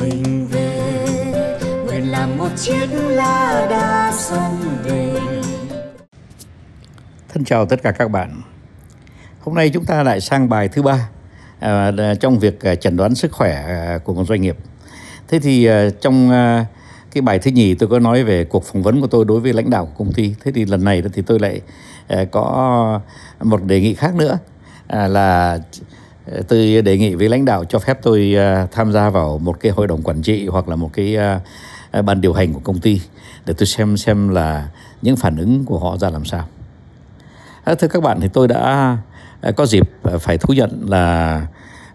mình về nguyện làm một chiếc lá đa sông về Thân chào tất cả các bạn. Hôm nay chúng ta lại sang bài thứ ba à, à, trong việc à, chẩn đoán sức khỏe à, của một doanh nghiệp. Thế thì à, trong à, cái bài thứ nhì tôi có nói về cuộc phỏng vấn của tôi đối với lãnh đạo của công ty. Thế thì lần này thì tôi lại à, có một đề nghị khác nữa à, là tôi đề nghị với lãnh đạo cho phép tôi à, tham gia vào một cái hội đồng quản trị hoặc là một cái à, à, ban điều hành của công ty để tôi xem xem là những phản ứng của họ ra làm sao. Thưa các bạn, thì tôi đã có dịp phải thú nhận là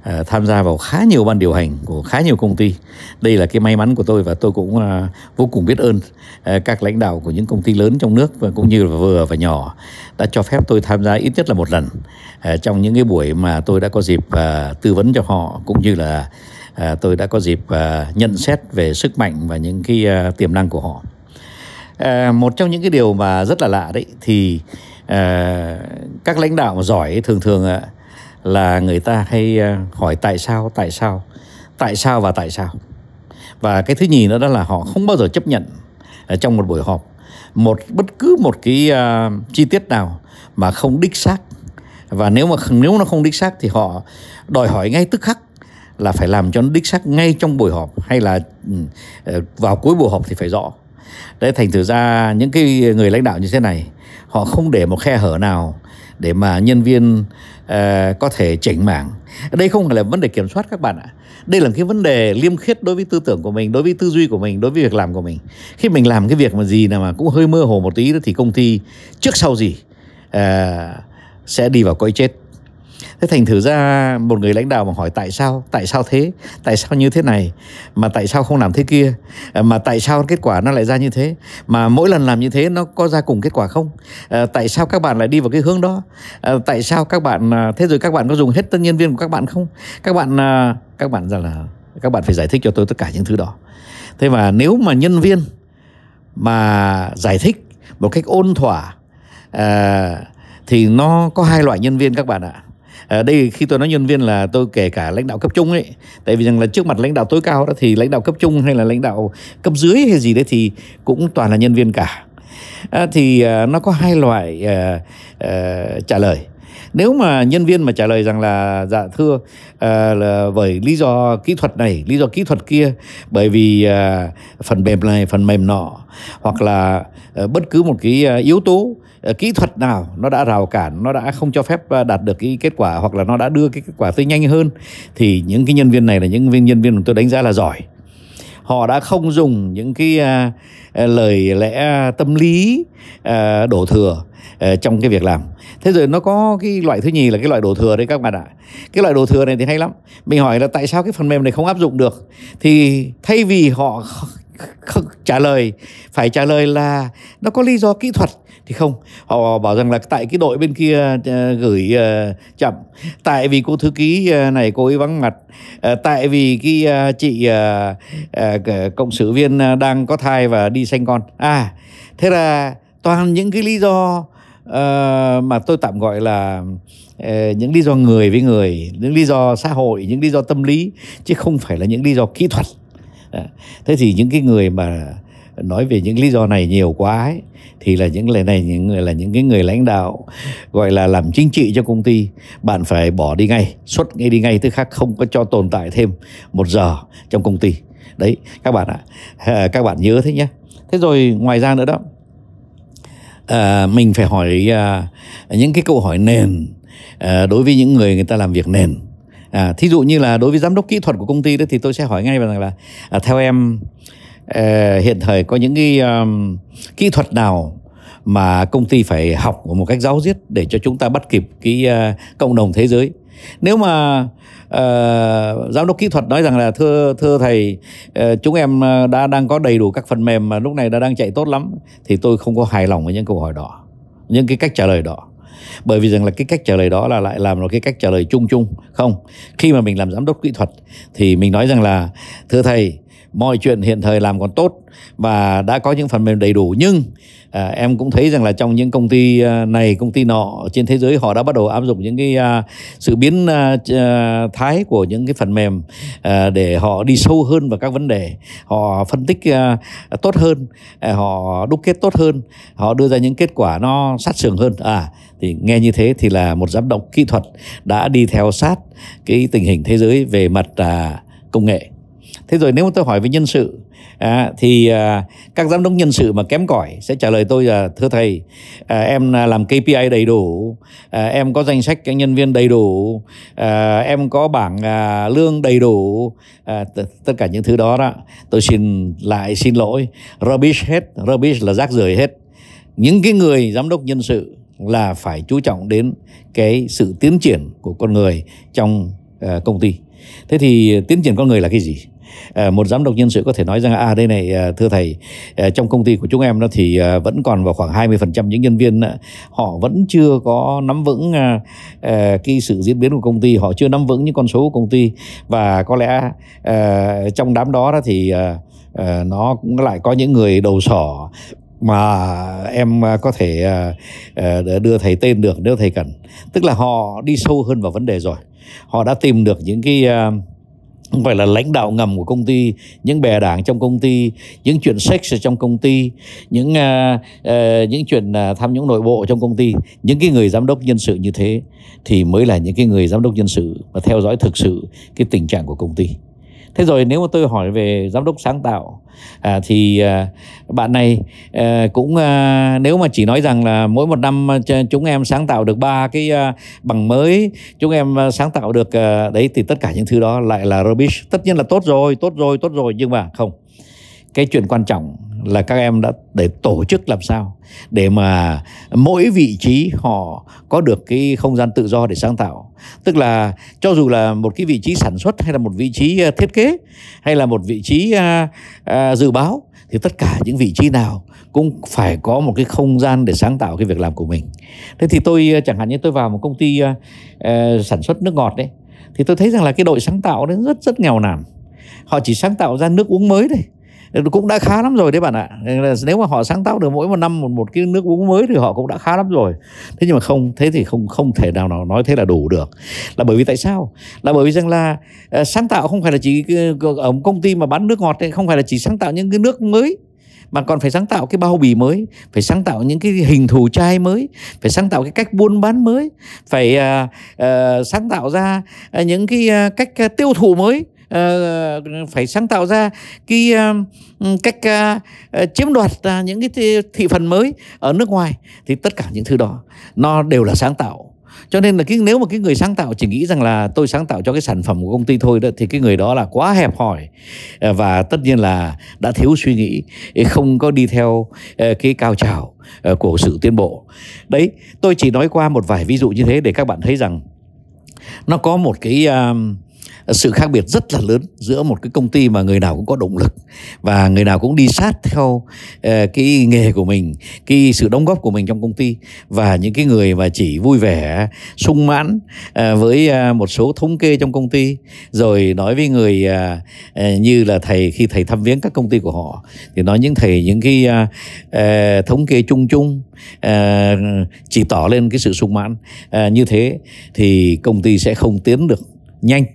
Ờ, tham gia vào khá nhiều ban điều hành của khá nhiều công ty. Đây là cái may mắn của tôi và tôi cũng ờ, vô cùng biết ơn ờ, các lãnh đạo của những công ty lớn trong nước và cũng như là vừa và nhỏ đã cho phép tôi tham gia ít nhất là một lần trong những cái buổi mà tôi đã có dịp tư vấn cho họ cũng như là tôi đã có dịp nhận xét về sức mạnh và những cái tiềm năng của họ. À, một trong những cái điều mà rất là lạ đấy thì à, các lãnh đạo giỏi thường thường à, là người ta hay à, hỏi tại sao tại sao tại sao và tại sao. Và cái thứ nhì nữa đó là họ không bao giờ chấp nhận ở trong một buổi họp một bất cứ một cái uh, chi tiết nào mà không đích xác. Và nếu mà nếu nó không đích xác thì họ đòi hỏi ngay tức khắc là phải làm cho nó đích xác ngay trong buổi họp hay là ừ, ờ, vào cuối buổi họp thì phải rõ. Đấy thành thử ra những cái người lãnh đạo như thế này họ không để một khe hở nào để mà nhân viên uh, có thể chỉnh mảng. Đây không phải là vấn đề kiểm soát các bạn ạ. Đây là cái vấn đề liêm khiết đối với tư tưởng của mình đối với tư duy của mình đối với việc làm của mình. Khi mình làm cái việc mà gì nào mà cũng hơi mơ hồ một tí đó thì công ty trước sau gì uh, sẽ đi vào cõi chết. Thế thành thử ra một người lãnh đạo mà hỏi tại sao, tại sao thế, tại sao như thế này, mà tại sao không làm thế kia, mà tại sao kết quả nó lại ra như thế, mà mỗi lần làm như thế nó có ra cùng kết quả không, à, tại sao các bạn lại đi vào cái hướng đó, à, tại sao các bạn à, thế rồi các bạn có dùng hết tân nhân viên của các bạn không, các bạn à, các bạn rằng là các bạn phải giải thích cho tôi tất cả những thứ đó. Thế mà nếu mà nhân viên mà giải thích một cách ôn thỏa à, thì nó có hai loại nhân viên các bạn ạ à, đây khi tôi nói nhân viên là tôi kể cả lãnh đạo cấp trung ấy tại vì rằng là trước mặt lãnh đạo tối cao đó thì lãnh đạo cấp trung hay là lãnh đạo cấp dưới hay gì đấy thì cũng toàn là nhân viên cả. À, thì à, nó có hai loại à, à, trả lời nếu mà nhân viên mà trả lời rằng là dạ thưa à, là bởi lý do kỹ thuật này lý do kỹ thuật kia bởi vì à, phần mềm này phần mềm nọ hoặc là à, bất cứ một cái à, yếu tố à, kỹ thuật nào nó đã rào cản nó đã không cho phép đạt được cái kết quả hoặc là nó đã đưa cái kết quả tới nhanh hơn thì những cái nhân viên này là những viên nhân viên mà tôi đánh giá là giỏi họ đã không dùng những cái à, à lời lẽ à, tâm lý à, đổ thừa à, trong cái việc làm. Thế rồi nó có cái loại thứ nhì là cái loại đổ thừa đấy các bạn ạ. Cái loại đổ thừa này thì hay lắm. Mình hỏi là tại sao cái phần mềm này không áp dụng được? Thì thay vì họ không trả lời phải trả lời là nó có lý do kỹ thuật thì không. Họ bảo rằng là tại cái đội bên kia ờ, gửi ờ, chậm. Tại vì cô thư ký ờ, này cô ấy vắng mặt. Tại vì cái chị cộng sự viên đang có thai và đi sanh con. À thế là toàn những cái lý do uh, mà tôi tạm gọi là uh, những lý do người với người những lý do xã hội những lý do tâm lý chứ không phải là những lý do kỹ thuật. À, thế thì những cái người mà nói về những lý do này nhiều quá ấy, thì là những lời này những người là những cái người lãnh đạo gọi là làm chính trị cho công ty bạn phải bỏ đi ngay xuất ngay đi ngay tức khác không có cho tồn tại thêm một giờ trong công ty. Đấy các bạn ạ. À, các bạn nhớ thế nhé thế rồi ngoài ra nữa đó à, mình phải hỏi à, những cái câu hỏi nền à, đối với những người người ta làm việc nền à, thí dụ như là đối với giám đốc kỹ thuật của công ty đó thì tôi sẽ hỏi ngay rằng là à, theo em à, hiện thời có những cái um, kỹ thuật nào mà công ty phải học một cách giáo diết để cho chúng ta bắt kịp cái uh, cộng đồng thế giới? Nếu mà uh, giám đốc kỹ thuật nói rằng là thưa thưa thầy uh, chúng em đã đang có đầy đủ các phần mềm mà lúc này đã đang chạy tốt lắm thì tôi không có hài lòng với những câu hỏi đó những cái cách trả lời đó bởi vì rằng là cái cách trả lời đó là lại làm một cái cách trả lời chung chung, không? Khi mà mình làm giám đốc kỹ thuật thì mình nói rằng là, thưa thầy mọi chuyện hiện thời làm còn tốt và đã có những phần mềm đầy đủ. Nhưng à, em cũng thấy rằng là trong những công ty à, này công ty nọ trên thế giới họ đã bắt đầu áp dụng những cái à, sự biến à, à, thái của những cái phần mềm à, để họ đi sâu hơn vào các vấn đề. Họ phân tích à, tốt hơn à, họ đúc kết tốt hơn họ đưa ra những kết quả nó sát sườn hơn. À thì nghe như thế thì là một giám đốc kỹ thuật đã đi theo sát cái tình hình thế giới về mặt à, công nghệ thế rồi nếu mà tôi hỏi về nhân sự à, thì à, các giám đốc nhân sự mà kém cỏi sẽ trả lời tôi là thưa thầy à, em à, làm KPI đầy đủ à, em có danh sách các nhân viên đầy đủ à, em có bảng à, lương đầy đủ à, t- tất cả những thứ đó đó. Tôi xin lại xin lỗi rubbish hết rubbish là rác rưởi hết. Những cái người giám đốc nhân sự là phải chú trọng đến cái sự tiến triển của con người trong à, công ty. Thế thì tiến triển con người là cái gì? Ờ, một giám đốc nhân sự có thể nói rằng à đây này ờ, thưa thầy ờ, trong công ty của chúng em đó thì vẫn còn vào khoảng 20% những nhân viên họ vẫn chưa có nắm vững cái sự diễn biến của công ty. Họ chưa nắm vững những con số của công ty. Và có lẽ trong đám đó đó thì nó cũng lại có những người đầu sỏ mà em có thể đưa thầy tên được nếu thầy cần. Tức là họ đi sâu hơn vào vấn đề rồi. Họ đã tìm được những cái gọi là lãnh đạo ngầm của công ty những bè đảng trong công ty những chuyện sex ở trong công ty những uh, uh, những chuyện uh, tham nhũng nội bộ trong công ty. Những cái người giám đốc nhân sự như thế thì mới là những cái người giám đốc nhân sự và theo dõi thực sự cái tình trạng của công ty. Thế rồi nếu mà tôi hỏi về giám đốc sáng tạo à, thì à, bạn này à, cũng à, nếu mà chỉ nói rằng là mỗi một năm à, chúng em sáng tạo được ba cái à, bằng mới chúng em à, sáng tạo được à, đấy thì tất cả những thứ đó lại là rubbish. Tất nhiên là tốt rồi tốt rồi tốt rồi nhưng mà không. Cái chuyện quan trọng là các em đã, để tổ chức làm sao để mà mỗi vị trí họ có được cái không gian tự do để sáng tạo. Tức là cho dù là một cái vị trí sản xuất hay là một vị trí à, thiết kế hay là một vị trí à, à, dự báo, thì tất cả những vị trí nào cũng phải có một cái không gian để sáng tạo cái việc làm của mình. Thế thì tôi chẳng hạn như tôi vào một công ty sản xuất nước ngọt đấy, thì tôi thấy rằng là cái đội sáng tạo đấy rất rất nghèo nàn. Họ chỉ sáng tạo ra nước uống mới thôi cũng đã khá lắm rồi đấy bạn ạ. Nếu mà họ sáng tạo được mỗi một năm một một cái nước uống mới thì họ cũng đã khá lắm rồi. Thế nhưng mà không thế thì không không thể nào nào nói thế là đủ được. Là bởi vì tại sao? Là bởi vì rằng là uh, sáng tạo không phải là chỉ ờ, ở một công ty mà bán nước ngọt ấy, không phải là chỉ sáng tạo những cái nước mới mà còn phải sáng tạo cái bao bì mới phải sáng tạo những cái hình thù chai mới phải sáng tạo cái cách buôn bán mới phải uh, uh, sáng tạo ra những cái uh, cách uh, tiêu thụ mới. Ờ, phải sáng tạo ra cái uh, cách uh, chiếm đoạt uh, những cái thị, thị phần mới ở nước ngoài. Thì tất cả những thứ đó nó đều là sáng tạo. Cho nên là cái nếu mà cái người sáng tạo chỉ nghĩ rằng là tôi sáng tạo cho cái sản phẩm của công ty thôi đó thì cái người đó là quá hẹp hòi và tất nhiên là đã thiếu suy nghĩ không có đi theo cái cao trào của sự tiến bộ. Đấy tôi chỉ nói qua một vài ví dụ như thế để các bạn thấy rằng nó có một cái uh, sự khác biệt rất là lớn giữa một cái công ty mà người nào cũng có động lực và người nào cũng đi sát theo uh, cái nghề của mình cái sự đóng góp của mình trong công ty. Và những cái người mà chỉ vui vẻ sung mãn uh, với uh, một số thống kê trong công ty rồi nói với người uh, như là thầy khi thầy thăm viếng các công ty của họ thì nói những thầy những cái uh, uh, thống kê chung chung uh, chỉ tỏ lên cái sự sung mãn. Uh, như thế thì công ty sẽ không tiến được nhanh.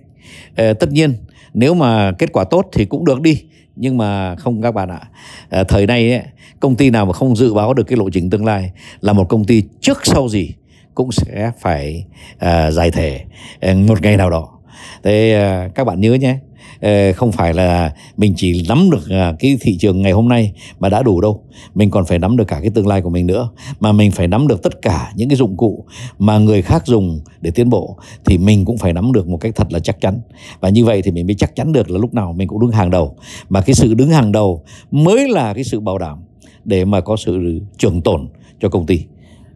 Ờ, tất nhiên nếu mà kết quả tốt thì cũng được đi nhưng mà không các bạn ạ à, thời nay ấy, công ty nào mà không dự báo được cái lộ trình tương lai là một công ty trước sau gì cũng sẽ phải à, giải thể một ngày nào đó. Thế à, các bạn nhớ nhé Ờ, không phải là mình chỉ nắm được à, cái thị trường ngày hôm nay mà đã đủ đâu. Mình còn phải nắm được cả cái tương lai của mình nữa. Mà mình phải nắm được tất cả những cái dụng cụ mà người khác dùng để tiến bộ, thì mình cũng phải nắm được một cách thật là chắc chắn. Và như vậy thì mình mới chắc chắn được là lúc nào mình cũng đứng hàng đầu. Mà cái sự đứng hàng đầu mới là cái sự bảo đảm để mà có sự trường tồn cho công ty.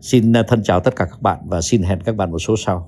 Xin thân chào tất cả các bạn và xin hẹn các bạn một số sau